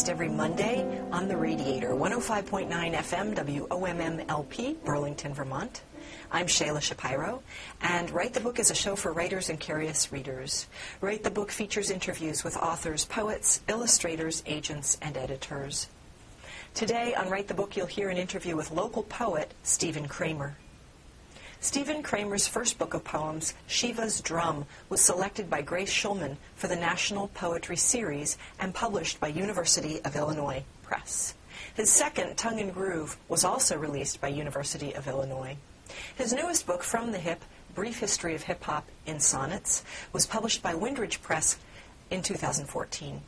broadcast every Monday on the Radiator, 105.9 FM WOMMLP, Burlington, Vermont. I'm Shayla Shapiro, and Write the Book is a show for writers and curious readers. Write the Book features interviews with authors, poets, illustrators, agents, and editors. Today on Write the Book, you'll hear an interview with local poet Stephen Cramer. Stephen Cramer's first book of poems, Shiva's Drum, was selected by Grace Schulman for the National Poetry Series and published by University of Illinois Press. His second, Tongue and Groove, was also released by University of Illinois. His newest book, From the Hip, Brief History of Hip Hop in Sonnets, was published by Windridge Press in 2014.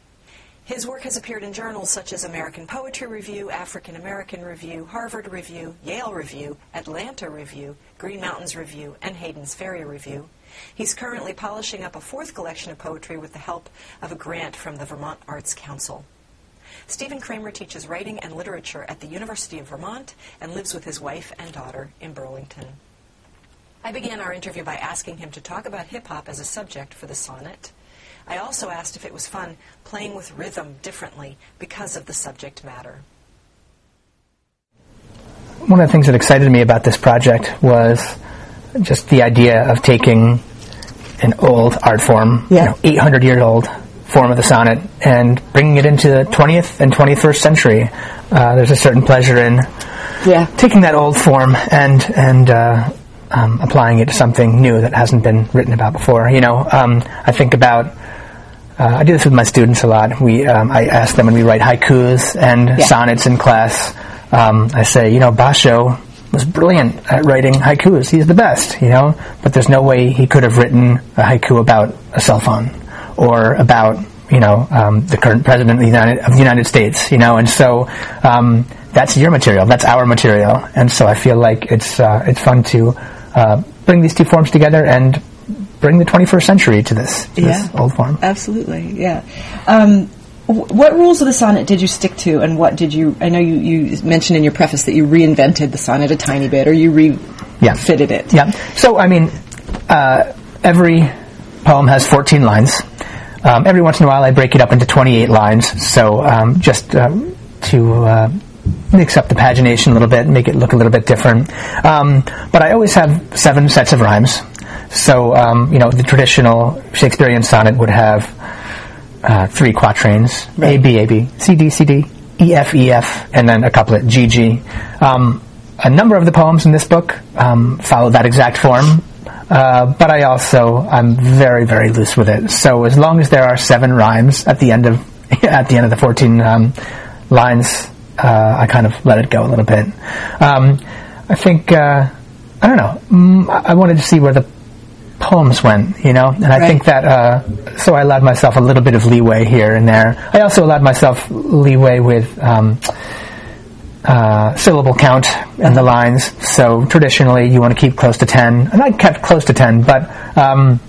His work has appeared in journals such as American Poetry Review, African American Review, Harvard Review, Yale Review, Atlanta Review, Green Mountains Review, and Hayden's Ferry Review. He's currently polishing up a fourth collection of poetry with the help of a grant from the Vermont Arts Council. Stephen Cramer teaches writing and literature at the University of Vermont and lives with his wife and daughter in Burlington. I began our interview by asking him to talk about hip hop as a subject for the sonnet. I also asked if it was fun playing with rhythm differently because of the subject matter. One of the things that excited me about this project was just the idea of taking an old art form, Yeah. you know, 800 years old form of the sonnet, and bringing it into the 20th and 21st century. Uh, there's a certain pleasure in Yeah. taking that old form and and uh, um, applying it to something new that hasn't been written about before. You know, um, I think about. Uh, I do this with my students a lot. We, um, I ask them when we write haikus and Yeah. sonnets in class. Um, I say, you know, Basho was brilliant at writing haikus. He's the best, you know. But there's no way he could have written a haiku about a cell phone or about, you know, um, the current president of the United, of the United States, you know. And so um, that's your material. That's our material. And so I feel like it's uh, it's fun to uh, bring these two forms together and bring the 21st century to this, to this old form. Absolutely, yeah. Um, what rules of the sonnet did you stick to, and what did you? I know you, you mentioned in your preface that you reinvented the sonnet a tiny bit, or you Yeah. refitted it. Yeah. So, I mean, uh, every poem has 14 lines. Um, every once in a while, I break it up into 28 lines. So, um, just uh, to uh, mix up the pagination a little bit, make it look a little bit different. Um, but I always have seven sets of rhymes. So, um, you know, the traditional Shakespearean sonnet would have uh, three quatrains: A, B, A, B, C, D, C, D, E, F, E, F, and then a couplet G, G. Um, a number of the poems in this book um, follow that exact form, uh, but I also I'm very very loose with it. So as long as there are seven rhymes at the end of at the end of the fourteen um, lines, uh, I kind of let it go a little bit. Um, I think uh, I don't know. Mm, I wanted to see where the poems went, you know, and I Right. think that uh, so I allowed myself a little bit of leeway here and there. I also allowed myself leeway with um, uh, syllable count and the lines. So traditionally, you want to keep close to ten, and I kept close to ten, but. Um,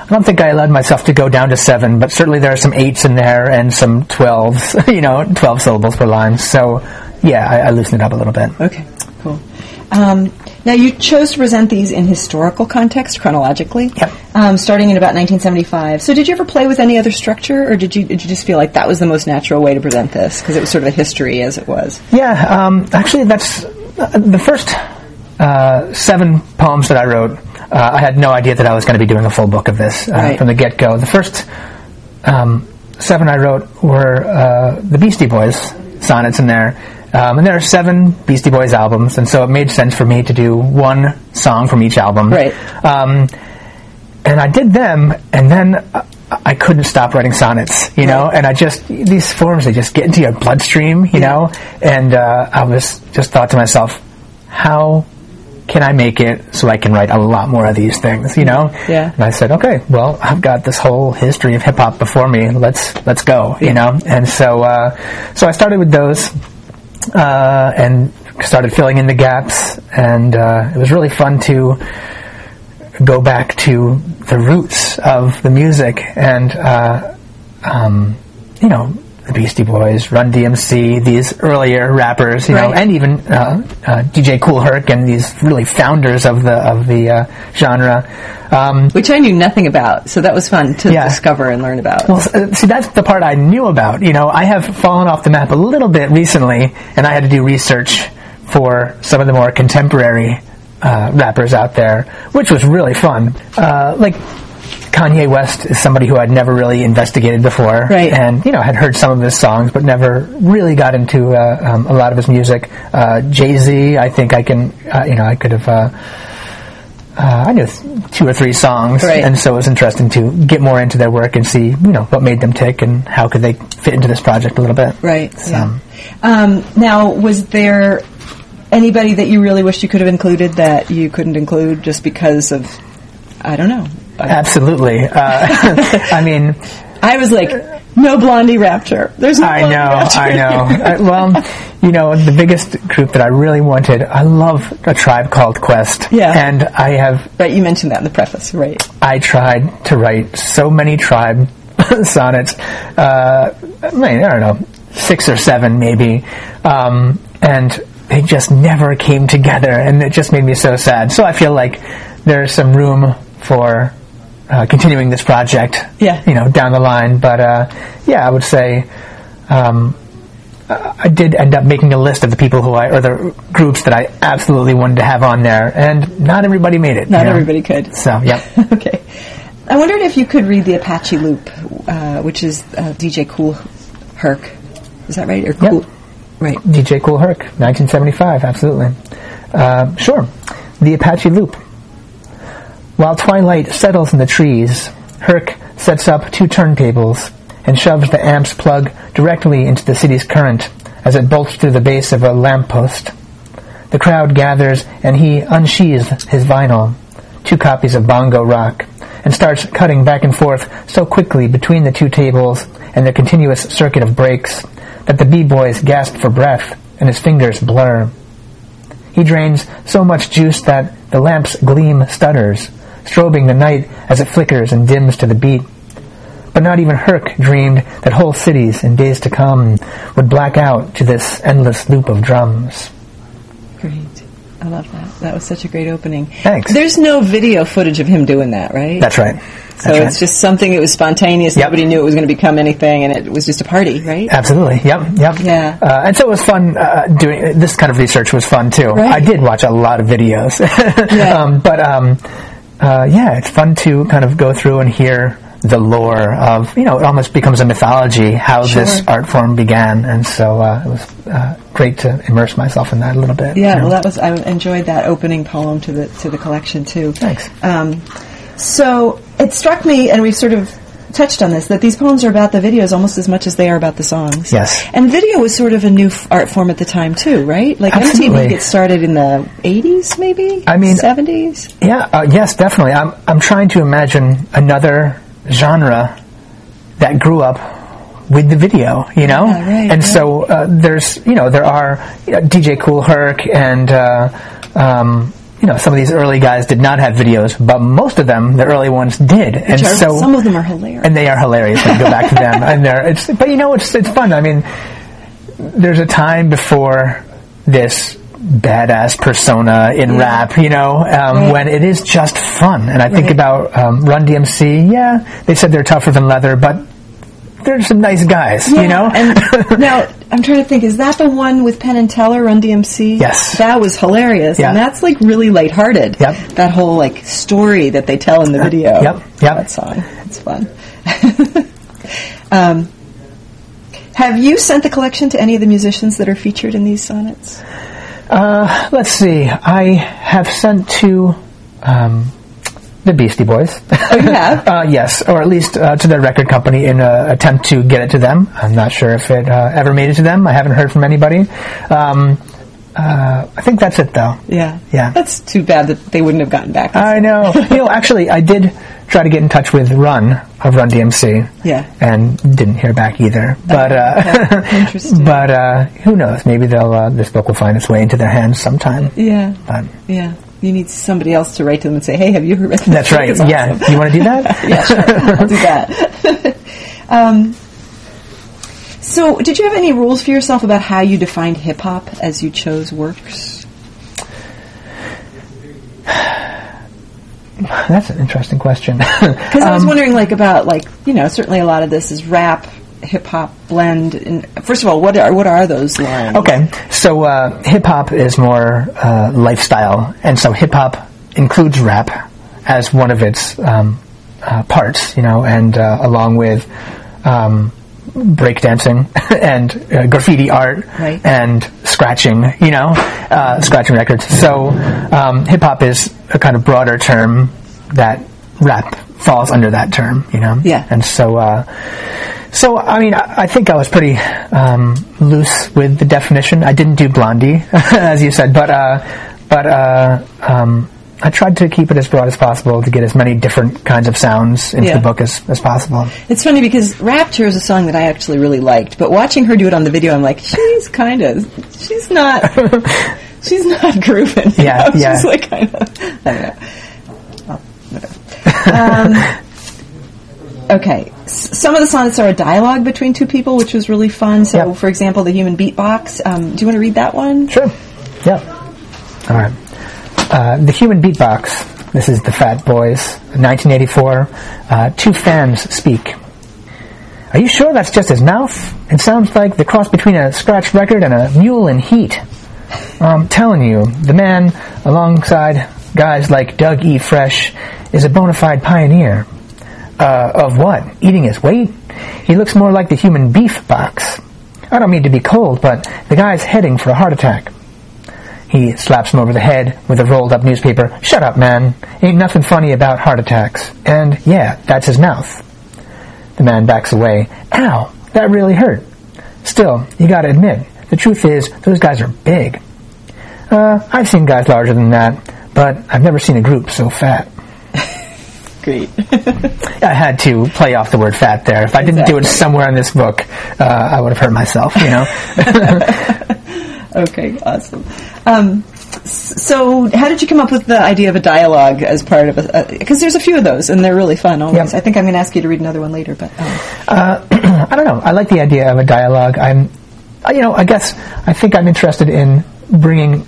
I don't think I allowed myself to go down to seven, but certainly there are some eights in there and some twelves, you know, twelve syllables per line. So, yeah, I, I loosened it up a little bit. Okay, cool. Um, now you chose to present these in historical context chronologically, Yep. um, starting in about 1975. So did you ever play with any other structure, or did you did you just feel like that was the most natural way to present this because it was sort of a history as it was? Yeah, um, actually, that's uh, the first uh, seven poems that I wrote. Uh, I had no idea that I was going to be doing a full book of this uh, Right. from the get go. The first um, seven I wrote were uh, the Beastie Boys sonnets in there. Um, and there are seven Beastie Boys albums, and so it made sense for me to do one song from each album. Right. Um, and I did them, and then I couldn't stop writing sonnets, you know. Right. And I just these forms they just get into your bloodstream, you know. And uh, I was just thought to myself, how can I make it so I can write a lot more of these things, you know? Yeah. And I said, okay, well, I've got this whole history of hip hop before me. Let's let's go, you know. And so uh, so I started with those uh, and started filling in the gaps, and uh, it was really fun to go back to the roots of the music. And uh, um, you know the Beastie Boys, Run DMC, these earlier rappers, you know, and even uh, uh, DJ Kool Herc and these really founders of the of the uh, genre. Um, Which I knew nothing about, so that was fun to Yeah. discover and learn about. well, uh, see, that's the part I knew about. You know, I have fallen off the map a little bit recently, and I had to do research for some of the more contemporary uh, rappers out there, which was really fun. Uh, like Kanye West is somebody who I'd never really investigated before, Right. and you know had heard some of his songs, but never really got into uh, um, a lot of his music. Uh, Jay Z, I think I can, uh, you know, I could have. Uh, uh, I knew th- two or three songs, Right. and so it was interesting to get more into their work and see, you know, what made them tick and how could they fit into this project a little bit. Right. So, Yeah. Um, now, was there anybody that you really wished you could have included that you couldn't include just because of, I don't know. I, Absolutely. Uh, I mean, I was like, no Blondie Rapture. There's no I know, Rapture. I know. Uh, well, you know, the biggest group that I really wanted, I love a tribe called Quest. Yeah. And I have Right, you mentioned that in the preface, right? I tried to write so many tribe sonnets. Uh, I, mean, I don't know, six or seven maybe, um, and they just never came together, and it just made me so sad. So I feel like there's some room for uh, continuing this project. Yeah. You know, down the line, but uh, yeah, I would say. Um, I did end up making a list of the people who I, or the groups that I absolutely wanted to have on there, and not everybody made it. Not you know? everybody could. So, yeah. okay. I wondered if you could read the Apache Loop, uh, which is uh, DJ Kool Herc. Is that right? Or Yep. Cool? Right. DJ Kool Herc, 1975, absolutely. Uh, sure. The Apache Loop. While twilight settles in the trees, Herc sets up two turntables and shoves the amp's plug directly into the city's current as it bolts through the base of a lamppost. The crowd gathers and he unsheathes his vinyl, two copies of Bongo Rock, and starts cutting back and forth so quickly between the two tables and the continuous circuit of breaks that the b-boys gasp for breath and his fingers blur. He drains so much juice that the lamp's gleam stutters, strobing the night as it flickers and dims to the beat. But not even Herc dreamed that whole cities in days to come would black out to this endless loop of drums. Great. I love that. That was such a great opening. Thanks. There's no video footage of him doing that, right? That's right. That's so right. it's just something that was spontaneous. Yep. Nobody knew it was going to become anything, and it was just a party, right? Absolutely. Yep. Yep. Yeah. Uh, and so it was fun uh, doing this kind of research was fun too. Right. I did watch a lot of videos. Yeah. um, but um, uh, yeah, it's fun to kind of go through and hear the lore of you know it almost becomes a mythology how this art form began, and so uh, it was uh, great to immerse myself in that a little bit. Yeah, you know. well, that was I enjoyed that opening poem to the to the collection too. Thanks. Um, so it struck me, and we've sort of touched on this, that these poems are about the videos almost as much as they are about the songs. Yes. And video was sort of a new f- art form at the time too, right? Like Absolutely. MTV gets started in the '80s, maybe. I mean- '70s. Yeah, uh, yes, definitely. I'm I'm trying to imagine another genre that grew up with the video, you know, Yeah, right, and right. so uh, there's you know there are you know, DJ Kool Herc and uh, um, you know some of these early guys did not have videos, but most of them, the early ones, did, and are- so some of them are hilarious. and they are hilarious when you go back to them. And they're it's but you know it's it's fun. I mean, there's a time before this badass persona in rap, you know, um, Right. when it is just fun. And I think Right. about um, Run DMC. Yeah, they said they're tougher than leather, but they're some nice guys, Yeah, you know. and now I'm trying to think. Is that the one with Penn and Teller, Run DMC? Yes. that was hilarious, Yeah. and that's like really lighthearted. Yep. That whole like story that they tell in the video. yep, yep. That song, it's fun. um, have you sent the collection to any of the musicians that are featured in these sonnets? Uh, let's see. I have sent to um, the Beastie Boys. Oh, you have? uh, yes, or at least uh, to their record company in an attempt to get it to them. I'm not sure if it uh, ever made it to them. I haven't heard from anybody. Um, uh, I think that's it, though. Yeah, Yeah. That's too bad that they wouldn't have gotten back. I know. you know, actually, I did try to get in touch with Run of Run DMC. Yeah. And didn't hear back either. But uh, okay. But uh, who knows? Maybe they'll uh, this book will find its way into their hands sometime. yeah, But yeah. You need somebody else to write to them and say, "Hey, have you heard?" that's right. It's Yeah. awesome. You want to do that? yeah, sure. I'll do that. um, So, did you have any rules for yourself about how you defined hip hop as you chose works? That's an interesting question. Because I was wondering, like, about like you know, certainly a lot of this is rap, hip hop blend. And first of all, what are what are those lines? Okay, so uh, hip hop is more uh, lifestyle, and so hip hop includes rap as one of its um, uh, parts, you know, and uh, along with um, breakdancing and uh, graffiti art Right. and scratching, you know, uh, scratching records. So um, hip hop is a kind of broader term that rap falls under that term, you know. Yeah. And so, uh, so I mean, I, I think I was pretty um, loose with the definition. I didn't do Blondie, as you said, but uh, but uh, um, I tried to keep it as broad as possible to get as many different kinds of sounds into Yeah. the book as, as possible. It's funny because Rapture is a song that I actually really liked, but watching her do it on the video, I'm like, she's kind of, she's not, she's not grooving. Yeah, know? yeah. She's like kind of, I don't know. Um, okay, S- some of the sonnets are a dialogue between two people, which was really fun. So, Yep. for example, the human beatbox. Um, do you want to read that one? Sure. Yeah. All right. Uh, the Human Beatbox. This is the Fat Boys, 1984. Uh, two fans speak. Are you sure that's just his mouth? It sounds like the cross between a scratch record and a mule in heat. I'm telling you, the man alongside guys like Doug E. Fresh is a bona fide pioneer. Uh, of what? Eating his weight? He looks more like the human beef box. I don't mean to be cold, but the guy's heading for a heart attack. He slaps him over the head with a rolled up newspaper. Shut up, man. Ain't nothing funny about heart attacks. And yeah, that's his mouth. The man backs away. Ow, that really hurt. Still, you gotta admit, the truth is, those guys are big. Uh, I've seen guys larger than that, but I've never seen a group so fat. Great. I had to play off the word fat there. If I didn't do it somewhere in this book, uh, I would have hurt myself, you know? okay, awesome. Um, so, how did you come up with the idea of a dialogue as part of a? Because there's a few of those, and they're really fun. Always. Yep. I think I'm going to ask you to read another one later, but um, I don't know. I like the idea of a dialogue. I'm, uh, you know, I guess I think I'm interested in bringing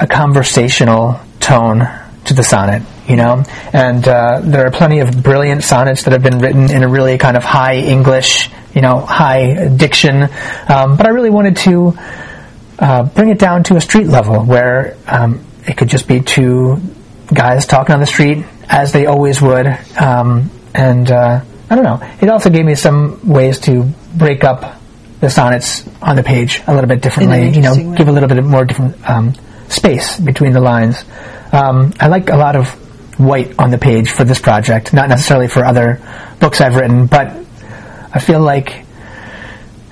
a conversational tone to the sonnet. You know, and uh, there are plenty of brilliant sonnets that have been written in a really kind of high English, you know, high diction. Um, but I really wanted to uh, bring it down to a street level where um, it could just be two guys talking on the street as they always would. Um, and uh, I don't know. It also gave me some ways to break up the sonnets on the page a little bit differently. You know, way. give a little bit more different um, space between the lines. Um, I like a lot of white on the page for this project, not necessarily for other books I've written, but I feel like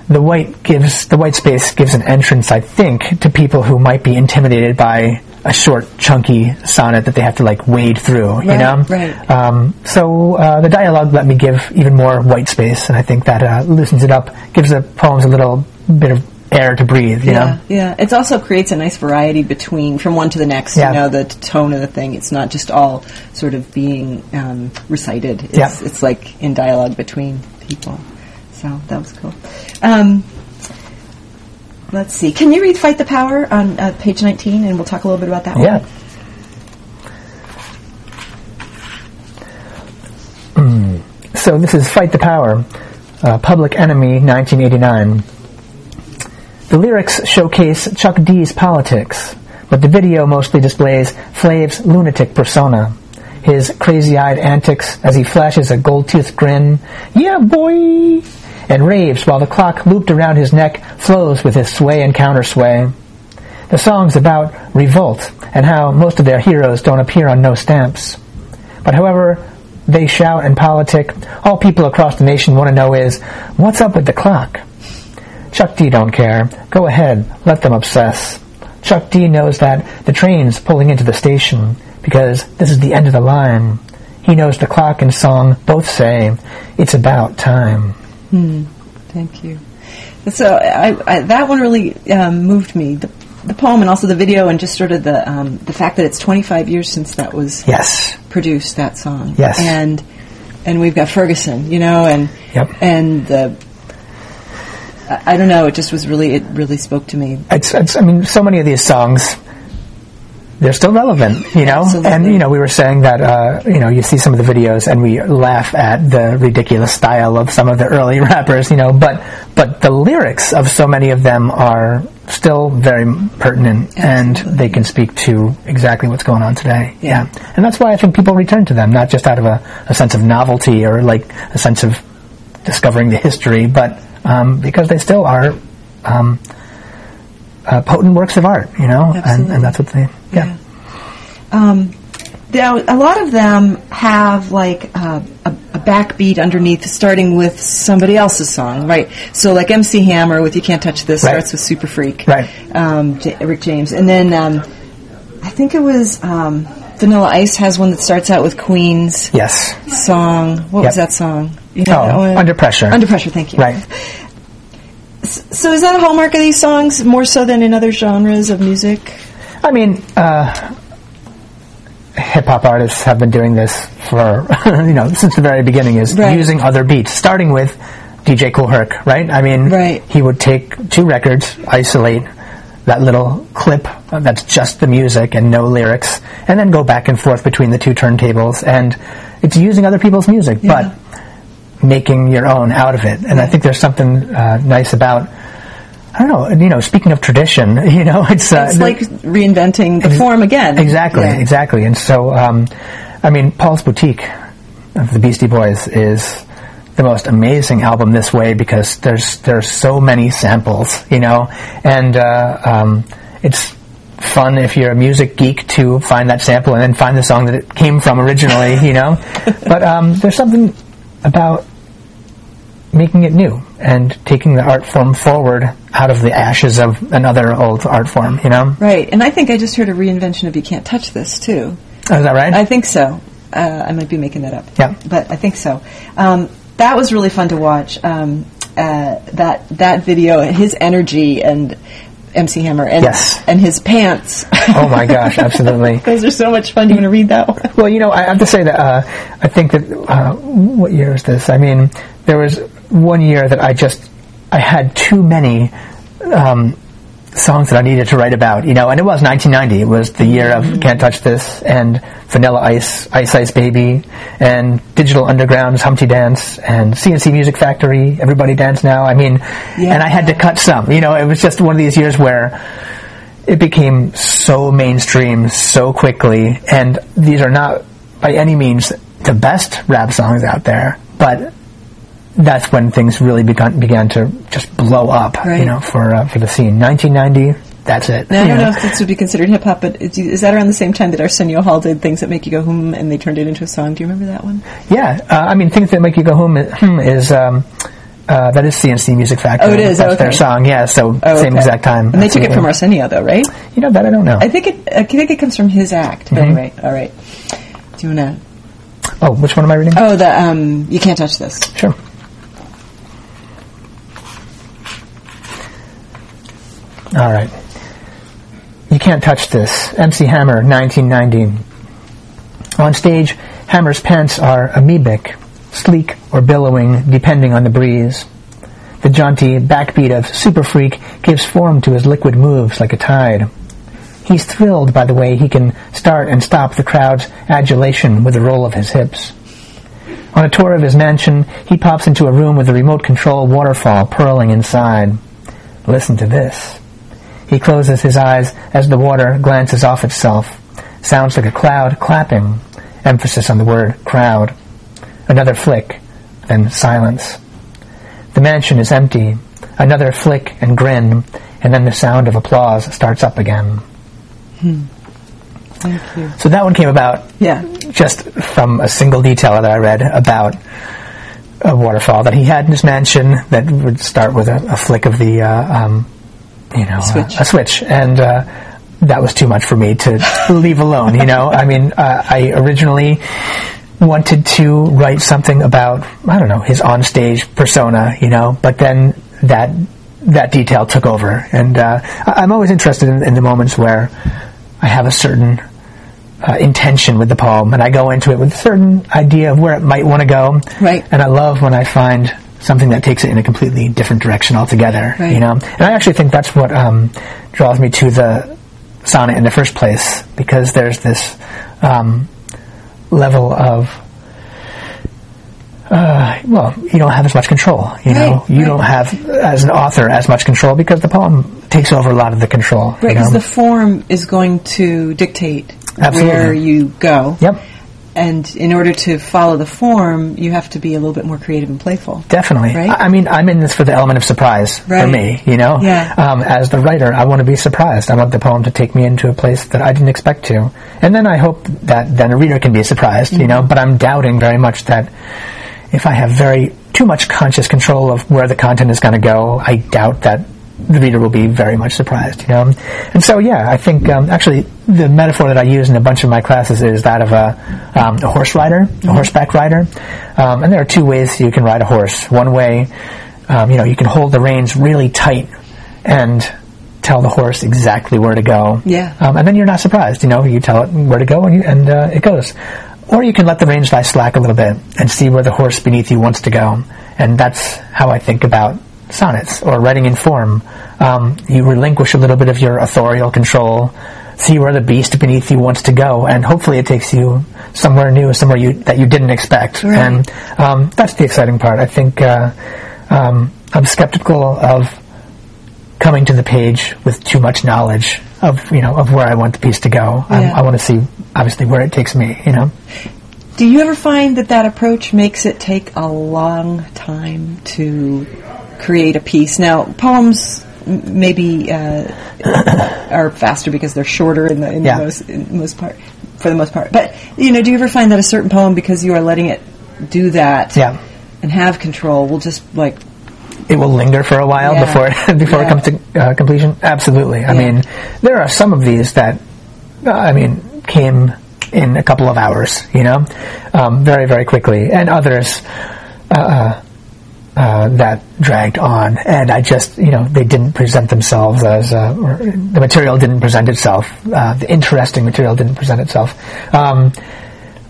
the white gives the white space gives an entrance, I think, to people who might be intimidated by a short, chunky sonnet that they have to like wade through. you know, right. Um, so uh, the dialogue let me give even more white space, and I think that uh, loosens it up, gives the poems a little bit of air to breathe. You yeah, know, yeah. It also creates a nice variety between from one to the next. Yeah. You know, the tone of the thing. It's not just all sort of being um, recited. It's, Yeah. it's like in dialogue between people. So that was cool. Um, let's see. Can you read "Fight the Power" on uh, page nineteen, and we'll talk a little bit about that. Yeah. One? Mm. So this is Fight the Power, uh, Public Enemy, 1989. The lyrics showcase Chuck D's politics, but the video mostly displays Flav's lunatic persona. His crazy-eyed antics as he flashes a gold-toothed grin, yeah boy, and raves while the clock looped around his neck flows with his sway and countersway. The song's about revolt and how most of their heroes don't appear on no stamps. But however they shout and politic, all people across the nation want to know is, what's up with the clock? Chuck D don't care. Go ahead, let them obsess. Chuck D knows that the train's pulling into the station because this is the end of the line. He knows the clock and song both say, it's about time. Thank you. So I, I, that one really um, moved me. The, the poem and also the video, and just sort of the um, the fact that it's 25 years since that was Yes. produced. That song. Yes. And and we've got Ferguson, you know, and Yep. and the I, I don't know. It just was really it really spoke to me. it's, it's I mean, so many of these songs, they're still relevant, you know. Absolutely. And you know, we were saying that uh, you know, you see some of the videos, and we laugh at the ridiculous style of some of the early rappers, you know. But but the lyrics of so many of them are still very pertinent, and they can speak to exactly what's going on today. Yeah. and that's why I think people return to them, not just out of a, a sense of novelty or like a sense of discovering the history, but um, because they still are. Um, uh, potent works of art, you know, and, and that's what they, yeah. Um, there, a lot of them have like uh, a, a backbeat underneath, starting with somebody else's song, right? So like MC Hammer with "You Can't Touch This" Right. starts with "Super Freak," Right. Um, J- Rick James, and then um, I think it was um, Vanilla Ice has one that starts out with Queen's Yes. song. What was that song? You know Oh? Under Pressure. Under Pressure. Thank you. Right. So is that a hallmark of these songs more so than in other genres of music? I mean, uh, hip hop artists have been doing this for, you know, since the very beginning is Right. using other beats, starting with DJ Kool Herc, right? I mean, Right. he would take two records, isolate that little clip that's just the music and no lyrics, and then go back and forth between the two turntables. And it's using other people's music, but making your own out of it. And I think there's something uh, nice about, I don't know, you know, speaking of tradition, you know, it's, uh, It's like reinventing the form again. Exactly, Yeah. exactly. And so, um, I mean, Paul's Boutique of the Beastie Boys is the most amazing album this way because there's there's so many samples, you know, and uh, um, it's fun if you're a music geek to find that sample and then find the song that it came from originally, you know. but um, there's something about making it new and taking the art form forward out of the ashes of another old art form, you know. Right, and I think I just heard a reinvention of "You Can't Touch This" too. Is that right? I think so. Uh, I might be making that up. Yeah. but I think so. Um, that was really fun to watch. Um, uh, that that video, his energy and MC Hammer and Yes. and his pants. Oh my gosh, absolutely. Those are so much fun. Do you want to read that one? Well, you know, I have to say that uh, I think that uh, what year is this? I mean, there was one year that I just I had too many um, songs that I needed to write about. You know, and it was 1990. It was the year of Can't Touch This and Vanilla Ice, Ice Ice Baby, and Digital Underground's Humpty Dance and C+C Music Factory. Everybody Dance Now. I mean, and I had to cut some. You know, it was just one of these years where it became so mainstream so quickly, and these are not by any means the best rap songs out there, but that's when things really began began to just blow up, you know, for uh, for the scene. 1990, that's it. Now, I don't know. know if this would be considered hip hop, but is, is that around the same time that Arsenio Hall did things that make you go hmm, and they turned it into a song? Do you remember that one? Yeah, uh, I mean, things that make you go home hmm, is. Um, uh, that is C+C Music Factory. Oh, it is? That's Okay. their song, yeah. So Oh, same okay. exact time. And they took it from. Arsenio, though, right? You know that I don't know. I think it. I think it comes from his act. Mhm. anyway, all right. Do you want to? oh, which one am I reading? Oh, the um, you can't touch this. Sure. All right. You can't touch this. MC Hammer, 1990. On stage, Hammer's pants are amoebic, sleek or billowing, depending on the breeze. The jaunty backbeat of Super Freak gives form to his liquid moves like a tide. He's thrilled by the way he can start and stop the crowd's adulation with the roll of his hips. On a tour of his mansion, he pops into a room with a remote control waterfall purling inside. Listen to this. He closes his eyes as the water glances off itself. Sounds like a cloud clapping. Emphasis on the word crowd. Another flick, then silence. The mansion is empty. Another flick and grin, and then the sound of applause starts up again. Hmm. Thank you. So that one came about Yeah. just from a single detail that I read about a waterfall that he had in his mansion that would start with a, a flick of the, uh, um, you know, Switch. A, a switch, and uh, that was too much for me to leave alone. You know, I mean, uh, I originally wanted to write something about I don't know his onstage persona, you know, but then that that detail took over, and uh, I'm always interested in, in the moments where I have a certain uh, intention with the poem, and I go into it with a certain idea of where it might want to go. Right. And I love when I find something that takes it in a completely different direction altogether. Right. You know, and I actually think that's what um, draws me to the sonnet in the first place because there's this um, level of uh, well, you don't have as much control. You know, Right, you right. don't have as an author as much control because the poem takes over a lot of the control. Right, you because know? the form is going to dictate Absolutely. where you go. Yep. And in order to follow the form, you have to be a little bit more creative and playful. Definitely. Right? I mean, I'm in this for the element of surprise for me, you know? Yeah. Um, as the writer, I want to be surprised. I want the poem to take me into a place that I didn't expect to. And then I hope that then a reader can be surprised, you know? But I'm doubting very much that if I have very, too much conscious control of where the content is going to go, I doubt that the reader will be very much surprised, you know? And so, yeah, I think, um, actually, the metaphor that I use in a bunch of my classes is that of a, um, a horse rider, a horseback rider. Um, and there are two ways you can ride a horse. One way, um, you know, you can hold the reins really tight and tell the horse exactly where to go. Yeah. Um, and then you're not surprised, you know, you tell it where to go and, you, and uh, it goes. Or you can let the reins lie slack a little bit and see where the horse beneath you wants to go. And that's how I think about sonnets or writing in form. Um, you relinquish a little bit of your authorial control, see where the beast beneath you wants to go, and hopefully it takes you somewhere new, somewhere you, that you didn't expect. Right. And um, that's the exciting part. I think uh, um, I'm skeptical of coming to the page with too much knowledge of you know of where I want the piece to go. I, Yeah. I want to see obviously where it takes me. You know. Do you ever find that that approach makes it take a long time to create a piece? Now, poems maybe uh, are faster because they're shorter in the, in Yeah. the most in most part for the most part. But you know, do you ever find that a certain poem, because you are letting it do that Yeah. and have control, will just like it will linger for a while Yeah. before it, before it comes to uh, completion. Absolutely. I mean, there are some of these that uh, I mean came in a couple of hours. You know, um, very very quickly, and others. Uh, uh, that dragged on, and I just, you know, they didn't present themselves as, uh, the material didn't present itself, uh, the interesting material didn't present itself. Um,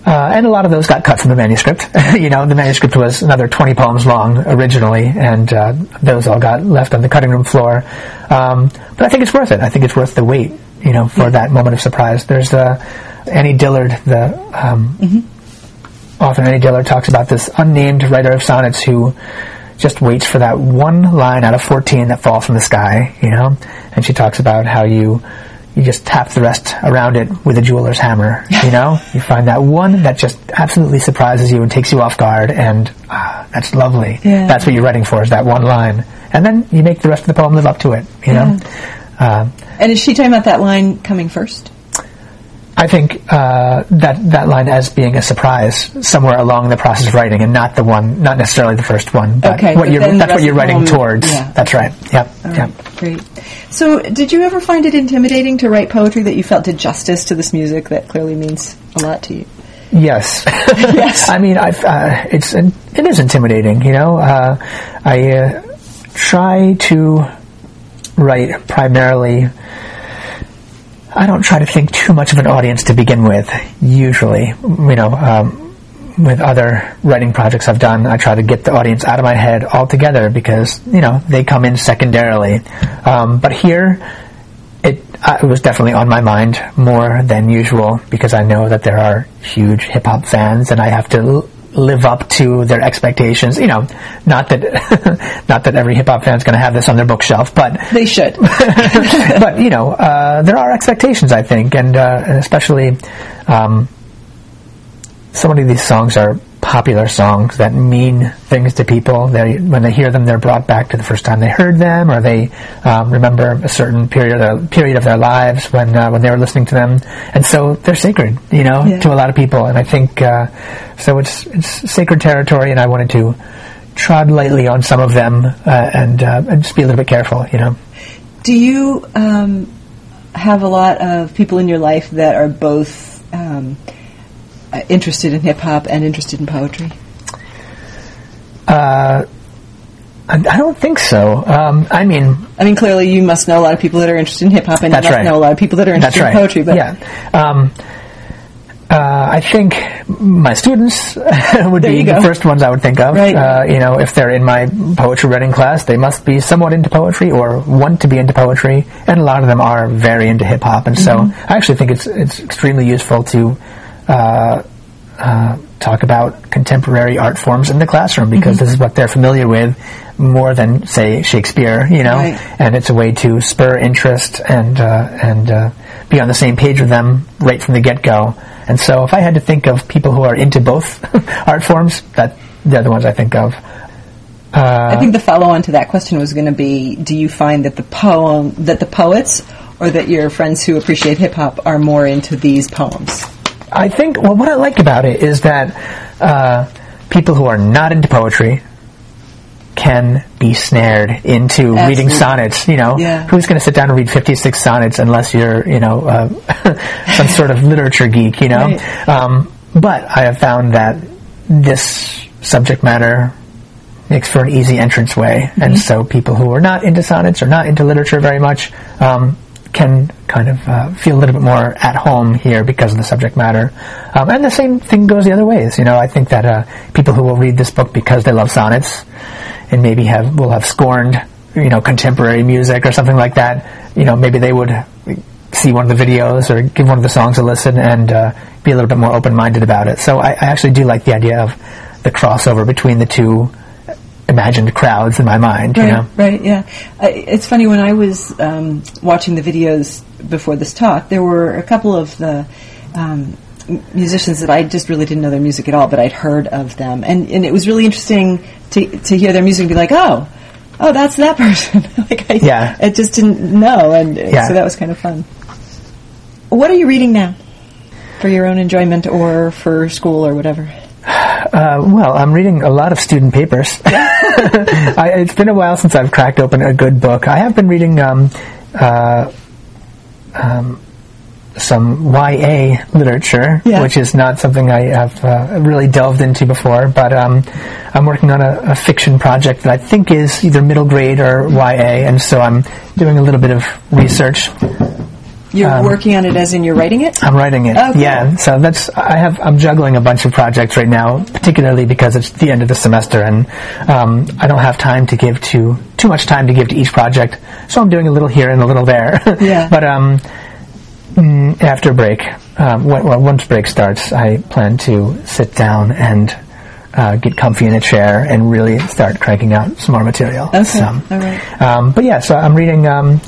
uh, and a lot of those got cut from the manuscript. you know, the manuscript was another 20 poems long originally, and uh, those all got left on the cutting room floor. Um, but I think it's worth it. I think it's worth the wait, you know, for that moment of surprise. There's uh, Annie Dillard, the um, author Annie Dillard, talks about this unnamed writer of sonnets who just waits for that one line out of 14 that falls from the sky, you know? And she talks about how you you just tap the rest around it with a jeweler's hammer, you know? you find that one that just absolutely surprises you and takes you off guard and ah, that's lovely. Yeah. That's what you're writing for is that one line. And then you make the rest of the poem live up to it, you know? Uh, And is she talking about that line coming first? I think uh, that that line as being a surprise somewhere along the process of writing, and not the one, not necessarily the first one, but Okay, what but you're that's what you're writing towards. yeah. That's right. Yep. All yep. right, great. So, did you ever find it intimidating to write poetry that you felt did justice to this music that clearly means a lot to you? Yes. Yes. I mean, I've, uh, it's it is intimidating. You know, uh, I uh, try to write primarily. I don't try to think too much of an audience to begin with. Usually, you know, um, with other writing projects I've done, I try to get the audience out of my head altogether because you know they come in secondarily. Um, but here, it, uh, it was definitely on my mind more than usual because I know that there are huge hip hop fans and I have to live up to their expectations. You know, not that not that every hip hop fan is going to have this on their bookshelf, but They should. but you know, uh, there are expectations, I think, and, uh, and especially um, so many of these songs are popular songs that mean things to people. They, when they hear them, they're brought back to the first time they heard them, or they um, remember a certain period of their, period of their lives when uh, when they were listening to them, and so they're sacred, you know, Yeah. to a lot of people. And I think uh, so. It's it's sacred territory, and I wanted to trod lightly on some of them uh, and uh, and just be a little bit careful, you know. Do you um, have a lot of people in your life that are both um, interested in hip hop and interested in poetry? Uh, I, I don't think so. Um, I mean, I mean, clearly you must know a lot of people that are interested in hip hop, and you must right. know a lot of people that are interested right. in poetry. But yeah. Um, uh, I think my students would There be the first ones I would think of. Right. Uh, you know, if they're in my poetry reading class, they must be somewhat into poetry or want to be into poetry, and a lot of them are very into hip hop. And so, Mm-hmm. I actually think it's it's extremely useful to uh, uh, talk about contemporary art forms in the classroom because Mm-hmm. this is what they're familiar with more than say Shakespeare. You know, Right. and it's a way to spur interest and uh, and uh, be on the same page with them right from the get go. And so, if I had to think of people who are into both art forms, that they're the ones I think of. I think the follow-on to that question was going to be: Do you find that the poem, that the poets, or that your friends who appreciate hip hop are more into these poems? I think well, what I like about it is that uh, people who are not into poetry can be snared into reading sonnets. You know, Yeah. who's going to sit down and read fifty-six sonnets unless you're, you know, uh, some sort of literature geek? You know, Right. um, but I have found that this subject matter makes for an easy entrance way, and so people who are not into sonnets or not into literature very much um, can kind of uh, feel a little bit more at home here because of the subject matter. Um, and the same thing goes the other ways. You know, I think that uh, people who will read this book because they love sonnets and maybe have will have scorned you know contemporary music or something like that. You know, maybe they would see one of the videos or give one of the songs a listen and uh, be a little bit more open-minded about it. So I, I actually do like the idea of the crossover between the two imagined crowds in my mind. You Right, know, right, yeah. I, it's funny when I was um, watching the videos before this talk, there were a couple of the um, musicians that I just really didn't know their music at all, but I'd heard of them, and and it was really interesting to to hear their music and be like, oh. Oh, that's that person. like I, Yeah. I just didn't know, and Yeah. so that was kind of fun. What are you reading now, for your own enjoyment or for school or whatever? Uh, well, I'm reading a lot of student papers. I, it's been a while since I've cracked open a good book. I have been reading um, uh, um, some YA literature, Yeah. which is not something I have uh, really delved into before. But um, I'm working on a, a fiction project that I think is either middle grade or YA, and so I'm doing a little bit of research You're Um, working on it as in you're writing it? I'm writing it. Oh. Yeah. So that's I have I'm juggling a bunch of projects right now, particularly because it's the end of the semester and um, I don't have time to give to too much time to give to each project. So I'm doing a little here and a little there. Yeah. but um, mm, after break, um, well, once break starts, I plan to sit down and. Uh, get comfy in a chair and really start cranking out some more material. Okay. So, All right. um, but yeah, so I'm reading um,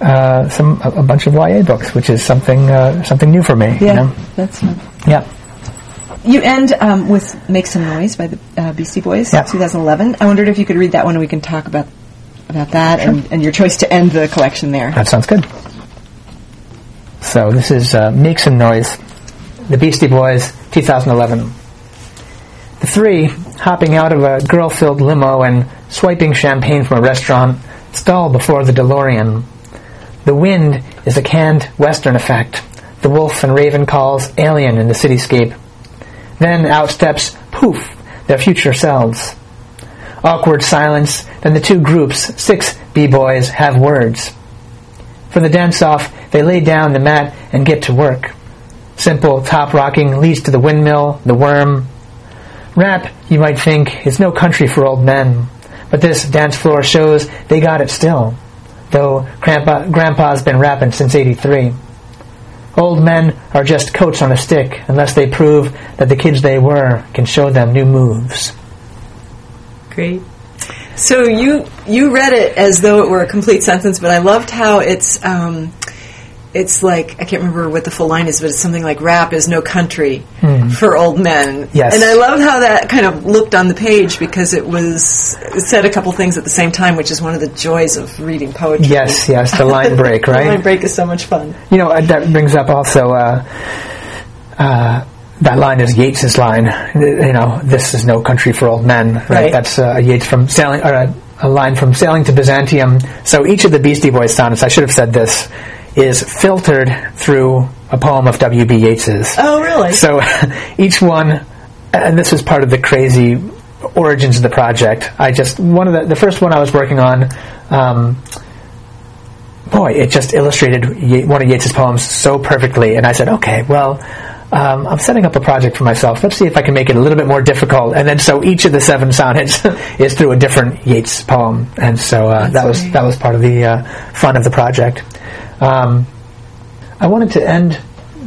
uh, some a, a bunch of YA books, which is something uh, something new for me. Yeah, You know? that's fun. Yeah. You end um, with "Make Some Noise" by the uh, Beastie Boys, Yeah. 2011. I wondered if you could read that one, and we can talk about about that and, and your choice to end the collection there. That sounds good. So this is uh, Make Some Noise, The Beastie Boys, 2011. The three, hopping out of a girl-filled limo and swiping champagne from a restaurant, stall before the DeLorean. The wind is a canned western effect. The wolf and raven calls alien in the cityscape. Then out steps, poof, their future selves. Awkward silence, then the two groups, six b-boys, have words. For the dance-off, they lay down the mat and get to work. Simple top rocking leads to the windmill, the worm. Rap, you might think, is no country for old men, but this dance floor shows they got it still, though grandpa, Grandpa's been rapping since 83. Old men are just coats on a stick unless they prove that the kids they were can show them new moves. Great. So you you read it as though it were a complete sentence, but I loved how it's um, it's like I can't remember what the full line is, but it's something like "rap is no country for old men." Yes. and I love how that kind of looked on the page because it was it said a couple things at the same time, which is one of the joys of reading poetry. Yes, yes, the line break, The right? line break is so much fun. You know, uh, that brings up also uh, uh, that line is Yeats's line. You know, this is no country for old men. Right. Right. That's uh, a Yeats from sailing, or a, a line from Sailing to Byzantium. So each of the Beastie Boys sonnets, I should have said this, is filtered through a poem of W.B. Yeats's. Oh, really? So each one, and this is part of the crazy origins of the project. I just one of the the first one I was working on. Um, boy, it just illustrated Ye- one of Yeats's poems so perfectly, and I said, okay, well. um, I'm setting up a project for myself. Let's see if I can make it a little bit more difficult. And then so each of the seven sonnets is through a different Yeats poem, and so uh, that was that was part of the uh, fun of the project. Um, I wanted to end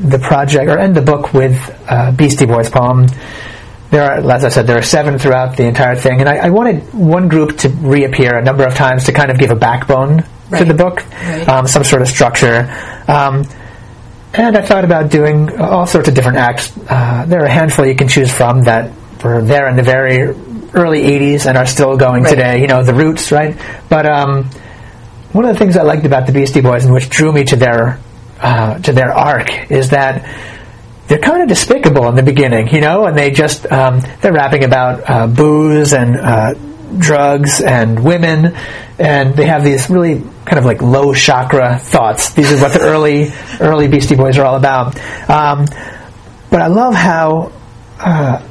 the project or end the book with uh, Beastie Boys poem. There are, as I said, there are seven throughout the entire thing, and I, I wanted one group to reappear a number of times to kind of give a backbone to the book, Right. um, some sort of structure. Um, and I thought about doing all sorts of different acts. Uh, there are a handful you can choose from that were there in the very early 80s and are still going Right. today. You know, the roots, right? But um, one of the things I liked about the Beastie Boys and which drew me to their uh, to their arc is that they're kind of despicable in the beginning, you know, and they just um, they're rapping about uh, booze and uh, drugs and women, and they have these really kind of like low chakra thoughts. These are what the early early Beastie Boys are all about. Um, but I love how. Uh,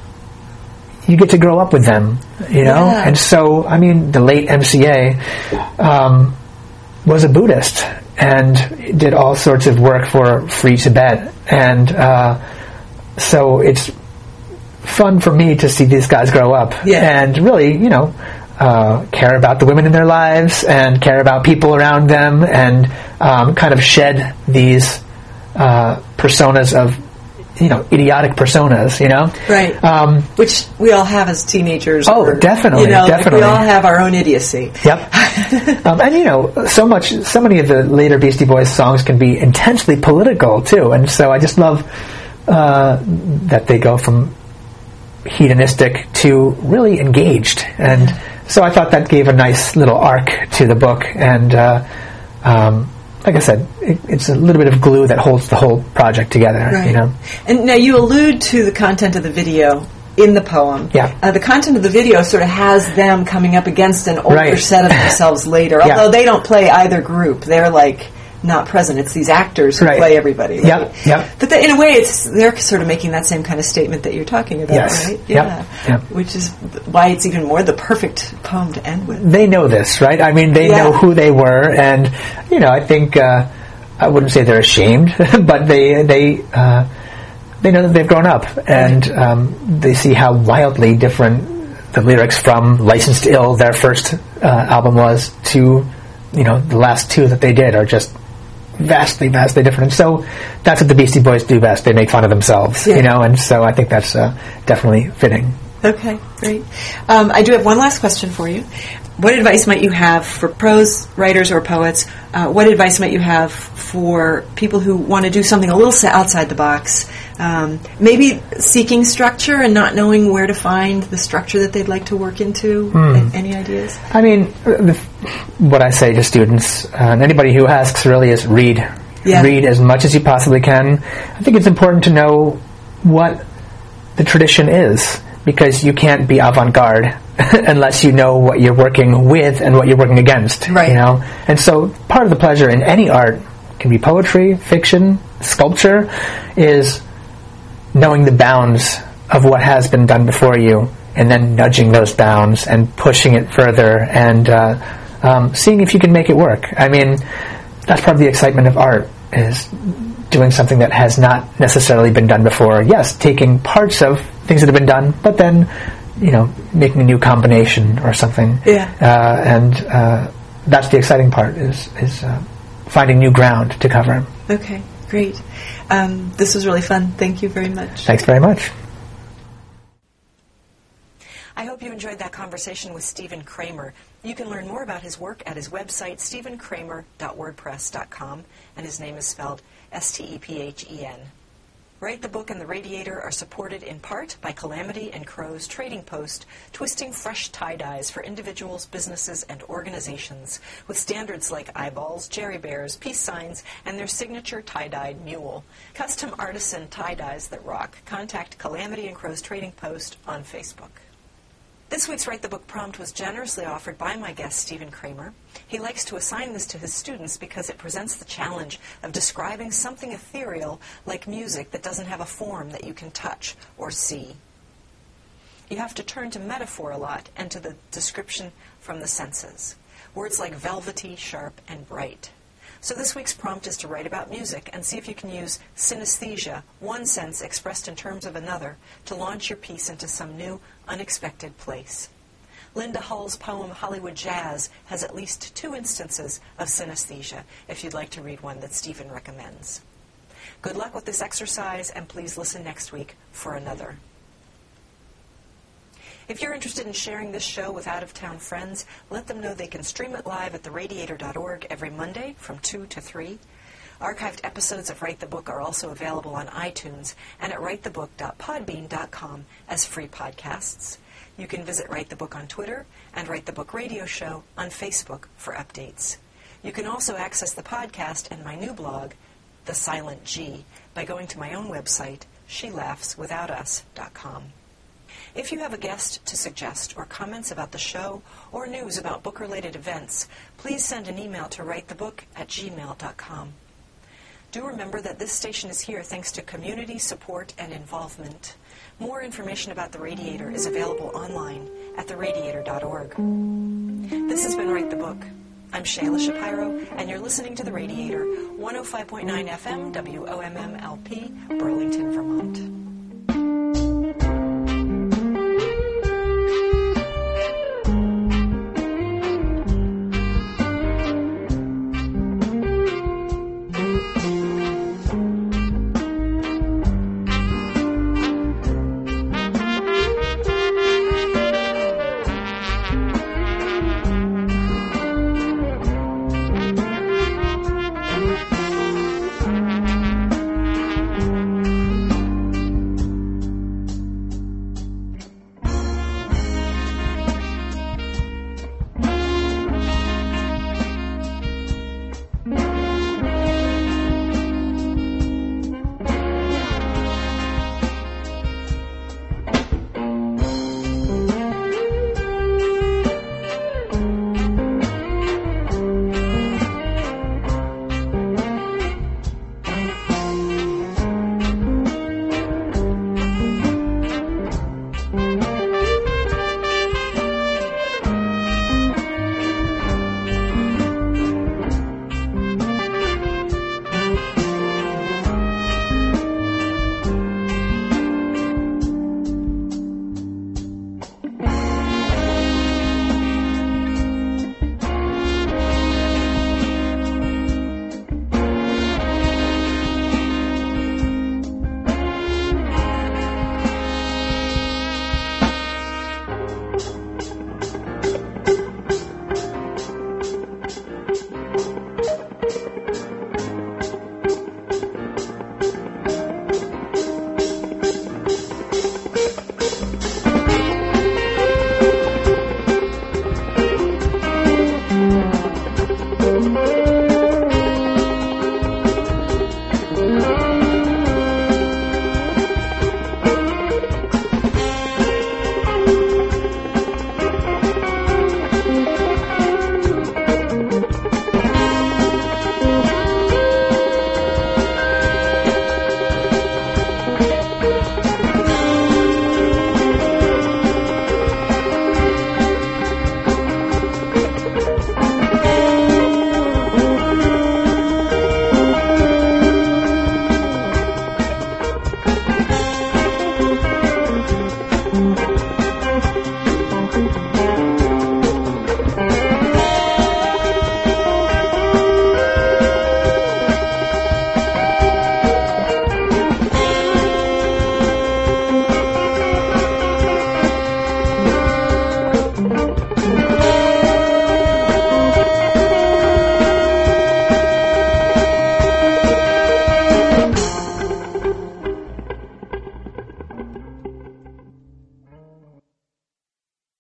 you get to grow up with them, you know, Yeah. and so I mean, the late MCA um, was a Buddhist and did all sorts of work for Free Tibet, and uh, so it's fun for me to see these guys grow up Yeah. and really, you know, uh, care about the women in their lives and care about people around them and um, kind of shed these uh, personas of, you know, idiotic personas, you know? Right. Um, Which we all have as teenagers. Oh, or, definitely, You know, like definitely. we all have our own idiocy. Yep. um, and you know, so much, so many of the later Beastie Boys songs can be intensely political too, and so I just love uh, that they go from hedonistic to really engaged, and so I thought that gave a nice little arc to the book, and uh, um, like I said, it, it's a little bit of glue that holds the whole project together. Right. You know. And now you allude to the content of the video in the poem. Yeah. Uh, the content of the video sort of has them coming up against an older Right. set of themselves later. Yeah. Although they don't play either group. They're like not present. It's these actors who Right. play everybody. right? Yep, yep. But the, in a way, it's they're sort of making that same kind of statement that you're talking about, Yes. right? Yep, yep. Which is why it's even more the perfect poem to end with. they know this, right? I mean, they Yeah. know who they were, and you know, I think uh, I wouldn't say they're ashamed, but they they uh, they know that they've grown up, and um, they see how wildly different the lyrics from "Licensed Ill," their first uh, album was, to you know the last two that they did are just vastly, vastly different. And so that's what the Beastie Boys do best. They make fun of themselves, Yeah. you know, and so I think that's uh, definitely fitting. Okay, great. Um, I do have one last question for you. What advice might you have for prose writers or poets? Uh, what advice might you have for people who want to do something a little outside the box? Um, maybe seeking structure and not knowing where to find the structure that they'd like to work into. A- Any ideas? I mean, uh, what I say to students uh, and anybody who asks really is read. Yeah. Read as much as you possibly can. I think it's important to know what the tradition is because you can't be avant-garde unless you know what you're working with and what you're working against. Right. You know, and so part of the pleasure in any art can be poetry, fiction, sculpture, is knowing the bounds of what has been done before you and then nudging those bounds and pushing it further and uh, um, seeing if you can make it work. I mean, that's part of the excitement of art is doing something that has not necessarily been done before. Yes, taking parts of things that have been done, but then, you know, making a new combination or something. Yeah. Uh, and uh, that's the exciting part is, is uh, finding new ground to cover. Okay, great. Um, this was really fun. Thank you very much. Thanks very much. I hope you enjoyed that conversation with Stephen Cramer. You can learn more about his work at his website, stephencramer.wordpress.com, and his name is spelled S T E P H E N. Write the Book and the Radiator are supported in part by Calamity and Crow's Trading Post, twisting fresh tie dyes for individuals, businesses, and organizations, with standards like eyeballs, jerry bears, peace signs, and their signature tie dyed mule. Custom artisan tie dyes that rock. Contact Calamity and Crow's Trading Post on Facebook. This week's Write the Book prompt was generously offered by my guest, Stephen Cramer. He likes to assign this to his students because it presents the challenge of describing something ethereal like music that doesn't have a form that you can touch or see. You have to turn to metaphor a lot and to the description from the senses. Words like velvety, sharp, and bright. So this week's prompt is to write about music and see if you can use synesthesia, one sense expressed in terms of another, to launch your piece into some new, unexpected place. Lynda Hull's poem Hollywood Jazz has at least two instances of synesthesia, if you'd like to read one that Stephen recommends. Good luck with this exercise, and please listen next week for another. If you're interested in sharing this show with out of town friends, let them know they can stream it live at theradiator.org every Monday from 2 to 3. Archived episodes of Write the Book are also available on iTunes and at writethebook.podbean.com as free podcasts. You can visit Write the Book on Twitter and Write the Book Radio Show on Facebook for updates. You can also access the podcast and my new blog, The Silent G, by going to my own website, shelaughswithoutus.com. If you have a guest to suggest or comments about the show or news about book-related events, please send an email to writethebook at gmail.com. Do remember that this station is here thanks to community support and involvement. More information about The Radiator is available online at theradiator.org. This has been Write the Book. I'm Shelagh Shapiro, and you're listening to The Radiator, 105.9 FM, WOMM LP, Burlington, Vermont.